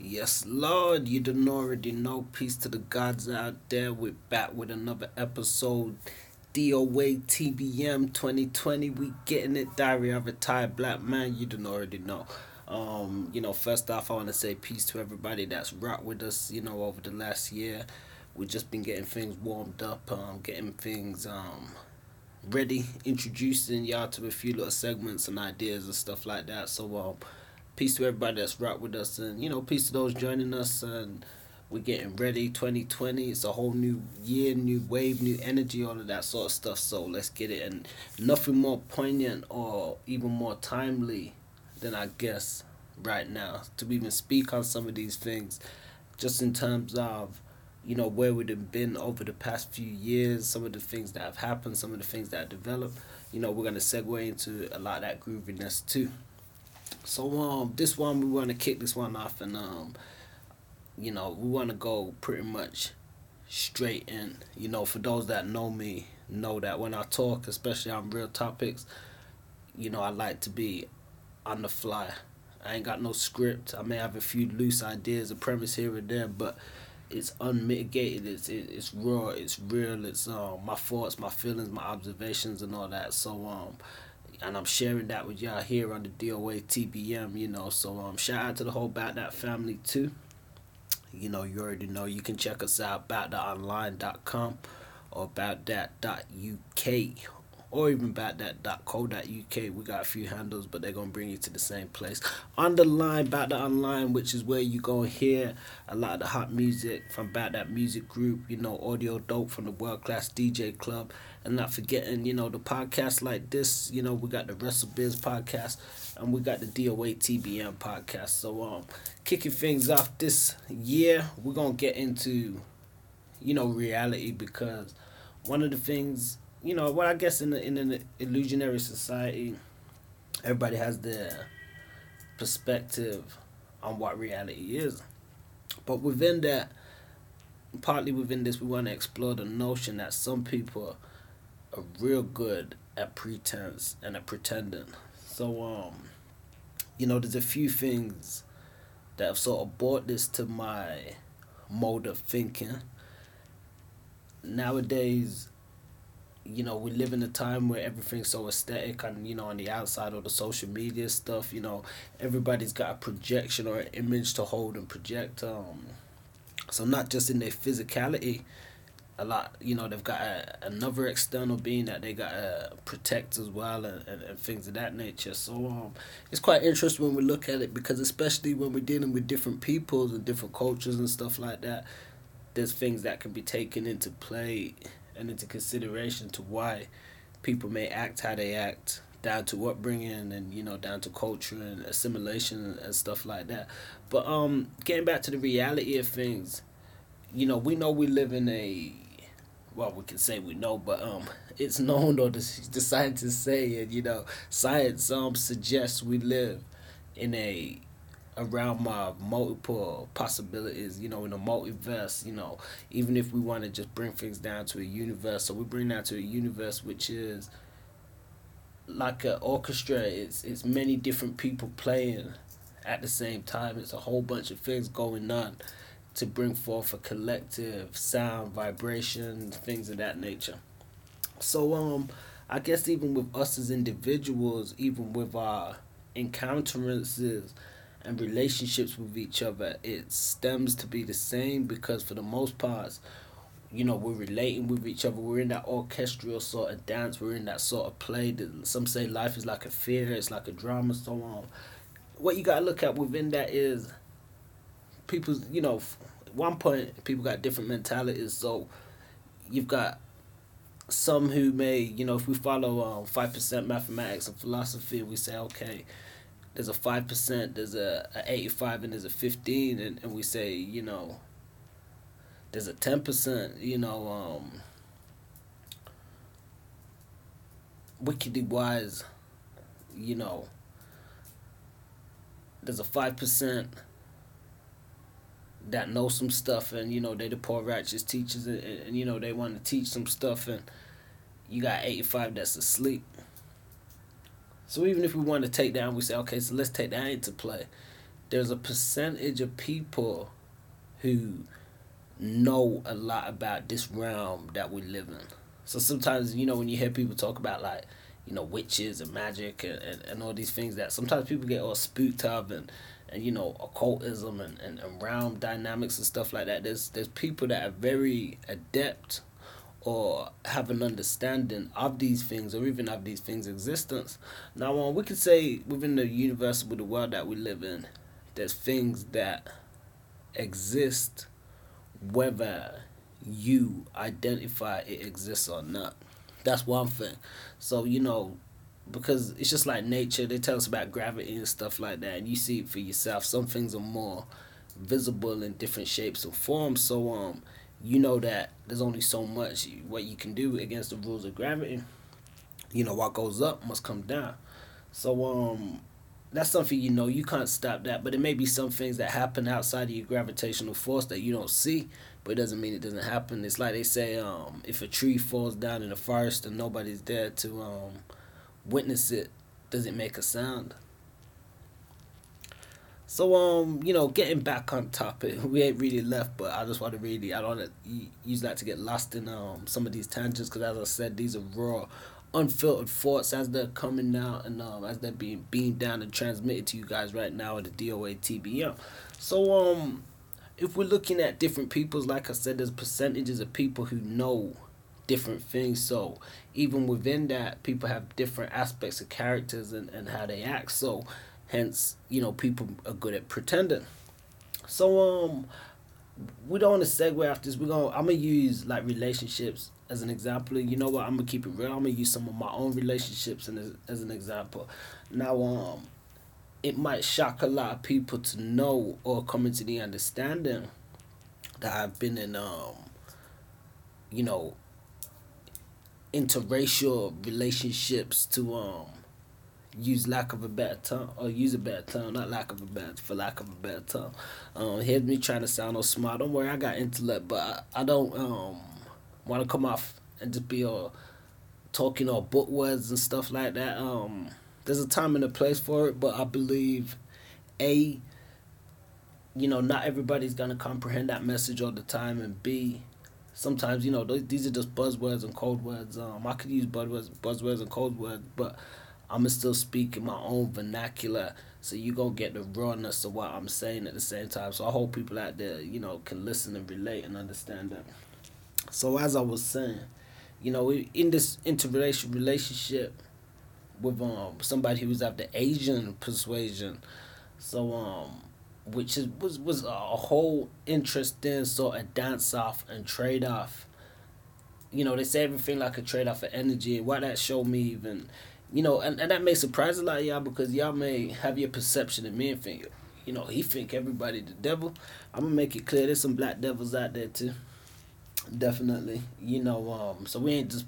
Yes, Lord, you don't already know. Peace to the gods out there. We're back with another episode. DOA TBM 2020. We getting it. Diary of a Retired Black Man. You don't already know. Um, you know, first off, I want to say peace to everybody that's rocked with us. You know, over the last year, we've just been getting things warmed up, um, getting things um ready, introducing y'all to a few little segments and ideas and stuff like that. So um peace to everybody that's rock with us and you know peace to those joining us and we're getting ready 2020 it's a whole new year new wave new energy all of that sort of stuff. So let's get it. And nothing more poignant or even more timely than i guess right now to even speak on some of these things. Just in terms of you know where we've been over the past few years some of the things that have happened some of the things that have developed you know we're going to segue into a lot of that grooviness too so um, this one we want to kick this one off, and um, you know we want to go pretty much straight in. You know, for those that know me, know that when I talk, especially on real topics, you know I like to be on the fly. I ain't got no script. I may have a few loose ideas, a premise here and there, but it's unmitigated. It's it, it's raw. It's real. It's um my thoughts, my feelings, my observations, and all that. So um and I'm sharing that with y'all here on the DOA TBM, you know. So um shout out to the whole About That family too. You know, you already know you can check us out aboutthatonline.com or about that.uk or even about that.co.uk. We got a few handles, but they're gonna bring you to the same place. On the line, about that online, which is where you gonna hear a lot of the hot music from about that music group. You know, audio dope from the world class DJ club, and not forgetting, you know, the podcast like this. You know, we got the Wrestle Biz podcast, and we got the DOA TBM podcast. So, um, kicking things off this year, we're gonna get into, you know, reality because one of the things you know, well, I guess in the, in an illusionary society, everybody has their perspective on what reality is. But within that, partly within this, we want to explore the notion that some people are real good at pretense and at pretending. So, um, you know, there's a few things that have sort of brought this to my mode of thinking. Nowadays, you know, we live in a time where everything's so aesthetic and, you know, on the outside of the social media stuff, you know, everybody's got a projection or an image to hold and project. Um, so not just in their physicality, a lot, you know, they've got a, another external being that they got to protect as well and, and, and things of that nature. So um, it's quite interesting when we look at it because especially when we're dealing with different peoples and different cultures and stuff like that, there's things that can be taken into play and into consideration to why people may act how they act down to upbringing and you know down to culture and assimilation and stuff like that. But um getting back to the reality of things you know we know we live in a well we can say we know but um it's known or the, the scientists say and you know science um suggests we live in a around my multiple possibilities, you know, in a multiverse, you know, even if we want to just bring things down to a universe, so we bring that to a universe which is like an orchestra, it's it's many different people playing at the same time. It's a whole bunch of things going on to bring forth a collective sound, vibration, things of that nature. So um I guess even with us as individuals, even with our encounterances and relationships with each other, it stems to be the same because for the most part, you know, we're relating with each other. We're in that orchestral sort of dance. We're in that sort of play. That some say life is like a theater. It's like a drama. So on. What you gotta look at within that is people's. You know, one point people got different mentalities. So you've got some who may, you know, if we follow um five percent mathematics and philosophy, we say okay there's a five percent, there's a, a eighty five, and there's a fifteen, and, and we say you know there's a ten percent, you know, um, wickedly wise, you know. There's a five percent that know some stuff, and you know they the poor righteous teachers, and, and, and you know they want to teach some stuff, and you got eighty five that's asleep so even if we want to take down, we say, okay, so let's take that into play. there's a percentage of people who know a lot about this realm that we live in. So sometimes, you know, when you hear people talk about like, you know, witches and magic and, and, and all these things that sometimes people get all spooked of and, and you know, occultism and, and, and realm dynamics and stuff like that. There's there's people that are very adept or have an understanding of these things or even of these things' existence. Now, um, we could say within the universe, with the world that we live in, there's things that exist whether you identify it exists or not. That's one thing. So, you know, because it's just like nature, they tell us about gravity and stuff like that, and you see it for yourself. Some things are more visible in different shapes and forms. So, um, you know that there's only so much what you can do against the rules of gravity. You know what goes up must come down. So um that's something you know you can't stop that, but it may be some things that happen outside of your gravitational force that you don't see, but it doesn't mean it doesn't happen. It's like they say um if a tree falls down in the forest and nobody's there to um witness it, does it make a sound? So um, you know, getting back on topic, we ain't really left, but I just want to really, I don't use that to get lost in um some of these tangents because as I said, these are raw, unfiltered thoughts as they're coming out and um as they're being beamed down and transmitted to you guys right now at the DOA TBM. So um, if we're looking at different peoples, like I said, there's percentages of people who know different things. So even within that, people have different aspects of characters and, and how they act. So Hence, you know, people are good at pretending. So um we don't want to segue after this. We're gonna I'm gonna use like relationships as an example. You know what? I'm gonna keep it real. I'm gonna use some of my own relationships and as, as an example. Now um it might shock a lot of people to know or come into the understanding that I've been in um you know interracial relationships to um use lack of a better term or use a better term, not lack of a better for lack of a better term. Um, here's me trying to sound all smart. Don't worry, I got intellect, but I, I don't um want to come off and just be all talking all book words and stuff like that. Um, there's a time and a place for it, but I believe a you know not everybody's gonna comprehend that message all the time, and b sometimes you know these are just buzzwords and code words. Um, I could use buzzwords, buzzwords and code words, but I'ma still speak in my own vernacular, so you gonna get the rawness of what I'm saying at the same time. So I hope people out there, you know, can listen and relate and understand that. So as I was saying, you know, in this interracial relationship with um somebody who was of the Asian persuasion, so um which is was was a whole interesting sort of dance off and trade off. You know, they say everything like a trade off of energy, what that showed me even you know, and, and that may surprise a lot of y'all because y'all may have your perception of me and think, you know, he think everybody the devil. I'm gonna make it clear there's some black devils out there too. Definitely. You know, um, so we ain't just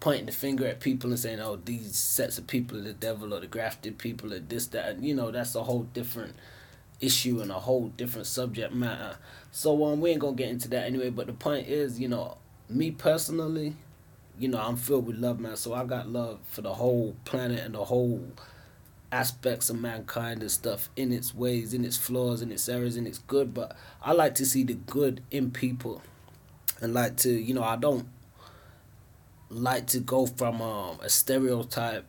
pointing the finger at people and saying, oh, these sets of people are the devil or the grafted people or this, that. You know, that's a whole different issue and a whole different subject matter. So um, we ain't gonna get into that anyway. But the point is, you know, me personally, you know, I'm filled with love, man. So I got love for the whole planet and the whole aspects of mankind and stuff in its ways, in its flaws, in its errors, in its good. But I like to see the good in people, and like to, you know, I don't like to go from um, a stereotype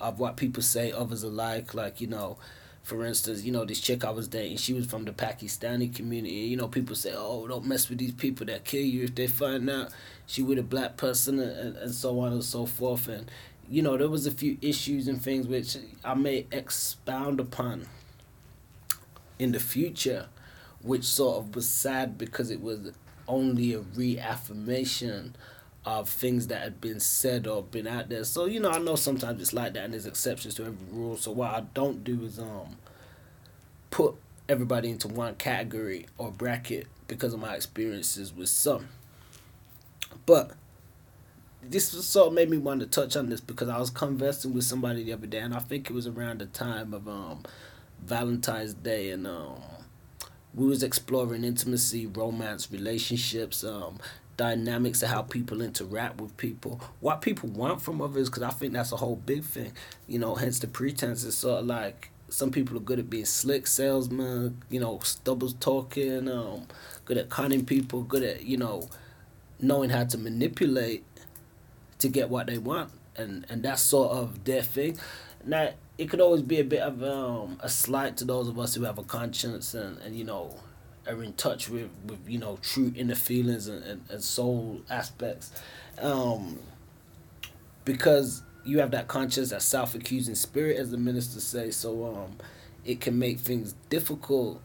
of what people say others are like, like you know for instance, you know, this chick I was dating, she was from the Pakistani community. You know, people say, oh, don't mess with these people that kill you if they find out she with a black person and, and so on and so forth. And, you know, there was a few issues and things which I may expound upon in the future, which sort of was sad because it was only a reaffirmation of things that had been said or been out there. So you know, I know sometimes it's like that, and there's exceptions to every rule. So what I don't do is um put everybody into one category or bracket because of my experiences with some. But this sort of made me want to touch on this because I was conversing with somebody the other day, and I think it was around the time of um Valentine's Day, and um we was exploring intimacy, romance, relationships, um, dynamics of how people interact with people, what people want from others, because I think that's a whole big thing. You know, hence the pretense is sort of like some people are good at being slick salesmen, you know, double talking, um, good at cunning people, good at you know, knowing how to manipulate to get what they want, and and that's sort of their thing. Now it could always be a bit of um, a slight to those of us who have a conscience and, and you know are in touch with, with you know true inner feelings and, and, and soul aspects. Um, because you have that conscious that self-accusing spirit as the minister say so um, it can make things difficult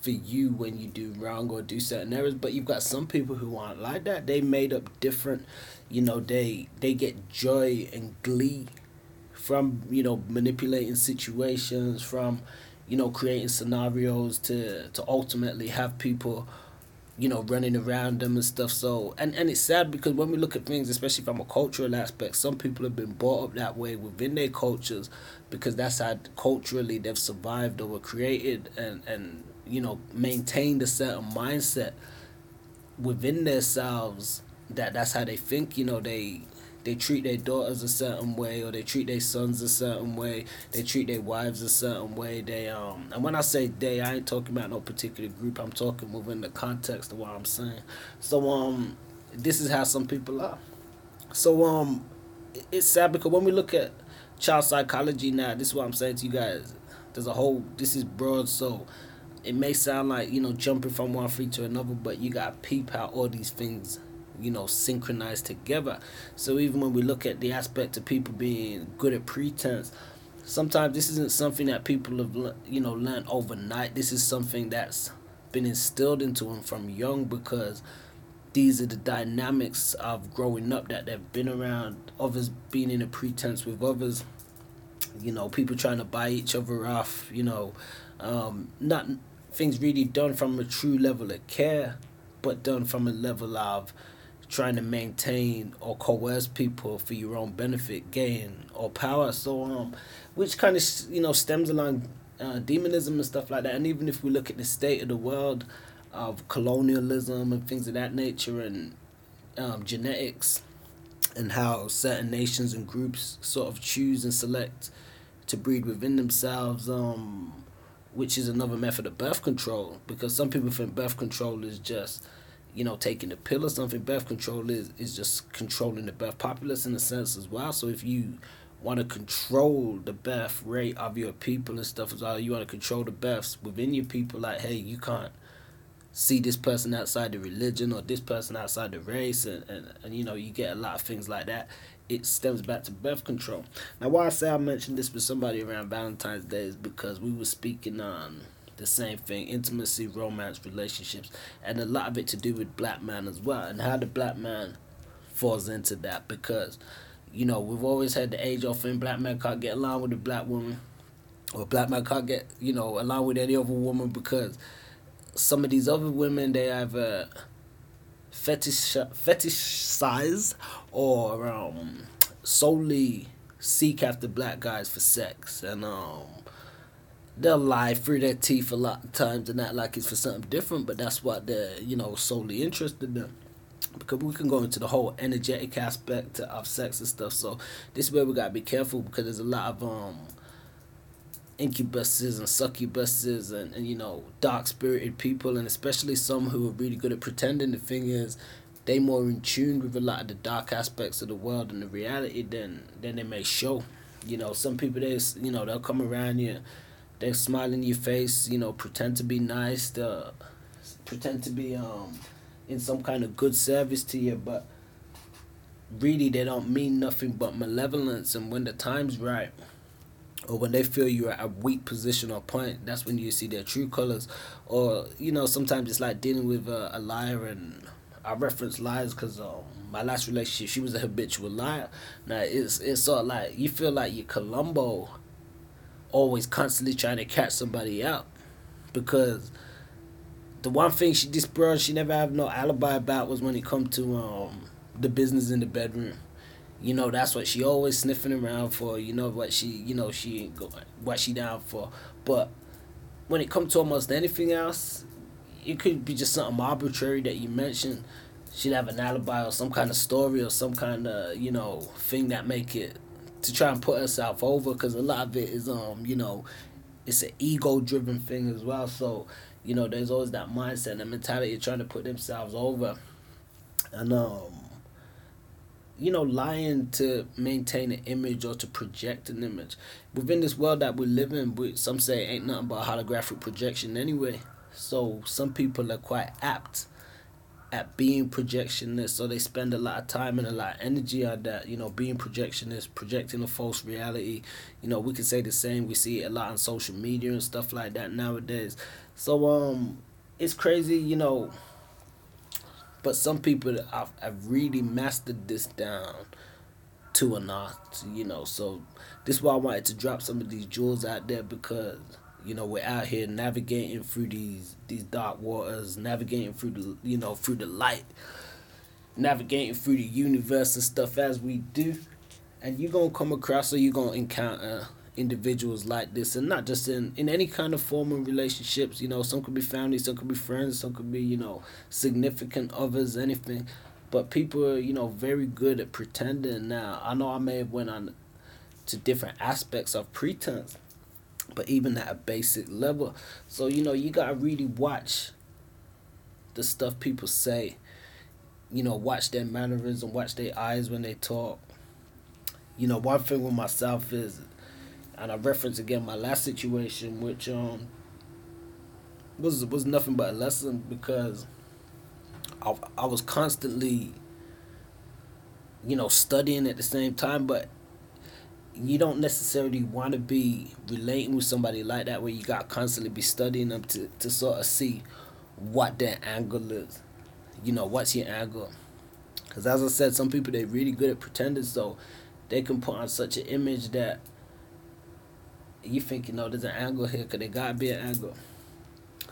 for you when you do wrong or do certain errors. But you've got some people who aren't like that. They made up different you know they they get joy and glee from you know manipulating situations from you know creating scenarios to to ultimately have people you know running around them and stuff. So and and it's sad because when we look at things especially from a cultural aspect some people have been brought up that way within their cultures because that's how culturally they've survived or were created and and you know maintained a certain mindset within themselves that that's how they think you know they they treat their daughters a certain way or they treat their sons a certain way they treat their wives a certain way they um and when i say they i ain't talking about no particular group i'm talking within the context of what i'm saying. So um this is how some people are. So um it's sad because when we look at child psychology now this is what i'm saying to you guys there's a whole this is broad so it may sound like you know jumping from one free to another but you got to peep out all these things you know synchronized together. So even when we look at the aspect of people being good at pretense sometimes this isn't something that people have you know learned overnight. This is something that's been instilled into them from young because these are the dynamics of growing up that they've been around others being in a pretense with others you know people trying to buy each other off you know um, not things really done from a true level of care but done from a level of trying to maintain or coerce people for your own benefit, gain, or power. So, um, which kind of you know stems along uh, demonism and stuff like that. And even if we look at the state of the world of colonialism and things of that nature, and um, genetics, and how certain nations and groups sort of choose and select to breed within themselves. Um, which is another method of birth control because some people think birth control is just you know, taking the pill or something. Birth control is, is just controlling the birth populace in a sense as well. So if you want to control the birth rate of your people and stuff as well, you want to control the births within your people, like, hey, you can't see this person outside the religion or this person outside the race and, and, and you know, you get a lot of things like that. It stems back to birth control. Now why I say I mentioned this with somebody around Valentine's Day is because we were speaking on the same thing intimacy, romance, relationships, and a lot of it to do with black man as well, and how the black man falls into that because you know we've always had the age old thing black man can't get along with a black woman or black man can't get you know along with any other woman because some of these other women they have a fetish fetish size or um solely seek after black guys for sex. And um they'll lie through their teeth a lot of times and act like it's for something different, but that's what they're, you know, solely interested in. Because we can go into the whole energetic aspect of sex and stuff. So this is where we gotta be careful because there's a lot of um incubuses and succubuses and, and you know dark spirited people and especially some who are really good at pretending the thing is they more in tune with a lot of the dark aspects of the world and the reality than than they may show you know some people they you know they'll come around you they smile in your face, you know, pretend to be nice, to pretend to be um in some kind of good service to you, but really they don't mean nothing but malevolence and when the time's right or when they feel you're at a weak position or point, that's when you see their true colors. Or you know, sometimes it's like dealing with a, a liar, and I reference liars because um, my last relationship, she was a habitual liar. Now it's it's sort of like you feel like you're Columbo always constantly trying to catch somebody out because the one thing she this girl she never have no alibi about was when it come to um the business in the bedroom. You know that's what she always sniffing around for. You know what she you know she ain't going what she down for. But when it comes to almost anything else, it could be just something arbitrary that you mentioned. She'd have an alibi or some kind of story or some kind of you know thing that make it to try and put herself over because a lot of it is um you know it's an ego driven thing as well. So, you know, there's always that mindset and mentality of trying to put themselves over. And um you know, lying to maintain an image or to project an image. Within this world that we live in, we, some say ain't nothing but holographic projection anyway. So some people are quite apt at being projectionist, so they spend a lot of time and a lot of energy on that. You know, being projectionist, projecting a false reality. You know, we can say the same. We see it a lot on social media and stuff like that nowadays. So um, it's crazy. You know, but some people have, have really mastered this down to a art. You know, so this is why I wanted to drop some of these jewels out there because you know we're out here navigating through these these dark waters navigating through the you know through the light navigating through the universe and stuff as we do. And you're gonna come across or you're gonna encounter individuals like this and not just in in any kind of formal relationships you know some could be family some could be friends some could be you know significant others anything. But people are you know very good at pretending. Now i know i may have went on to different aspects of pretense but even at a basic level. So, you know, you got to really watch the stuff people say. You know, watch their mannerism, watch their eyes when they talk. You know, one thing with myself is, and I reference again my last situation, which um was was nothing but a lesson because I I was constantly, you know, studying at the same time, but you don't necessarily want to be relating with somebody like that where you got to constantly be studying them to, to sort of see what their angle is. You know, what's your angle? Because as I said, some people, they're really good at pretending, so they can put on such an image that you think, you know, there's an angle here, because there got to be an angle.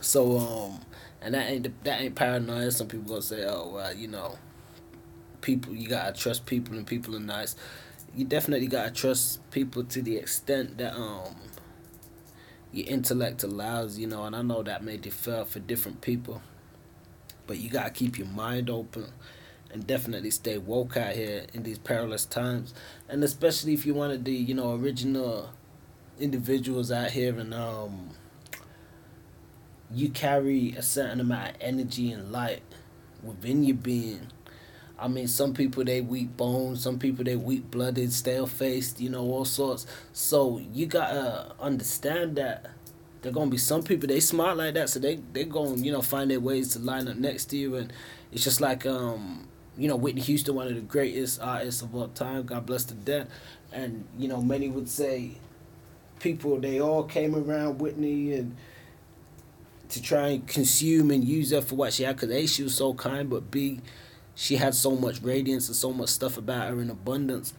So, um, and that ain't, that ain't paranoia. Some people to say, oh, well, you know, people, you got to trust people and people are nice you definitely gotta trust people to the extent that um your intellect allows, you know, and I know that may differ for different people. But you gotta keep your mind open and definitely stay woke out here in these perilous times. And especially if you want to be, you know, original individuals out here and um you carry a certain amount of energy and light within your being I mean, some people they weak bones, some people they weak blooded, stale faced, you know, all sorts. So you gotta understand that there gonna be some people they smart like that, so they they gonna you know find their ways to line up next to you, and it's just like um you know Whitney Houston, one of the greatest artists of all time, God bless the dead, and you know many would say people they all came around Whitney and to try and consume and use her for what she had, cause a she was so kind, but b she had so much radiance and so much stuff about her in abundance.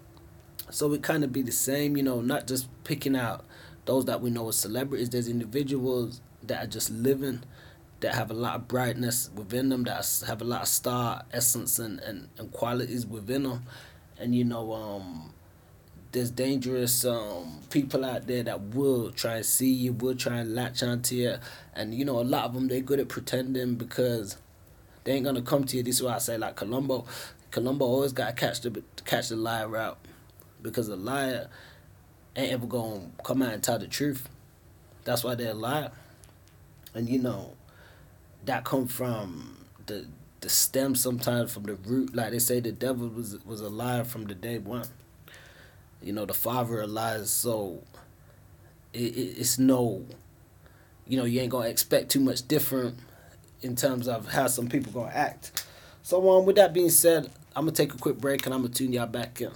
So it kind of be the same, you know, not just picking out those that we know as celebrities. There's individuals that are just living, that have a lot of brightness within them, that have a lot of star essence and, and, and qualities within them. And, you know, um, there's dangerous um, people out there that will try and see you, will try and latch onto you. And, you know, a lot of them, they're good at pretending because they ain't gonna come to you. This is why I say like Columbo. Columbo always gotta catch the catch the liar out because the liar ain't ever gonna come out and tell the truth. That's why they're a liar. And you know, that come from the the stem sometimes from the root. Like they say, the devil was was a liar from the day one. You know, the father of lies. So it, it it's no. You know, you ain't gonna expect too much different in terms of how some people gonna act. So um, with that being said, I'm gonna take a quick break and I'm gonna tune y'all back in.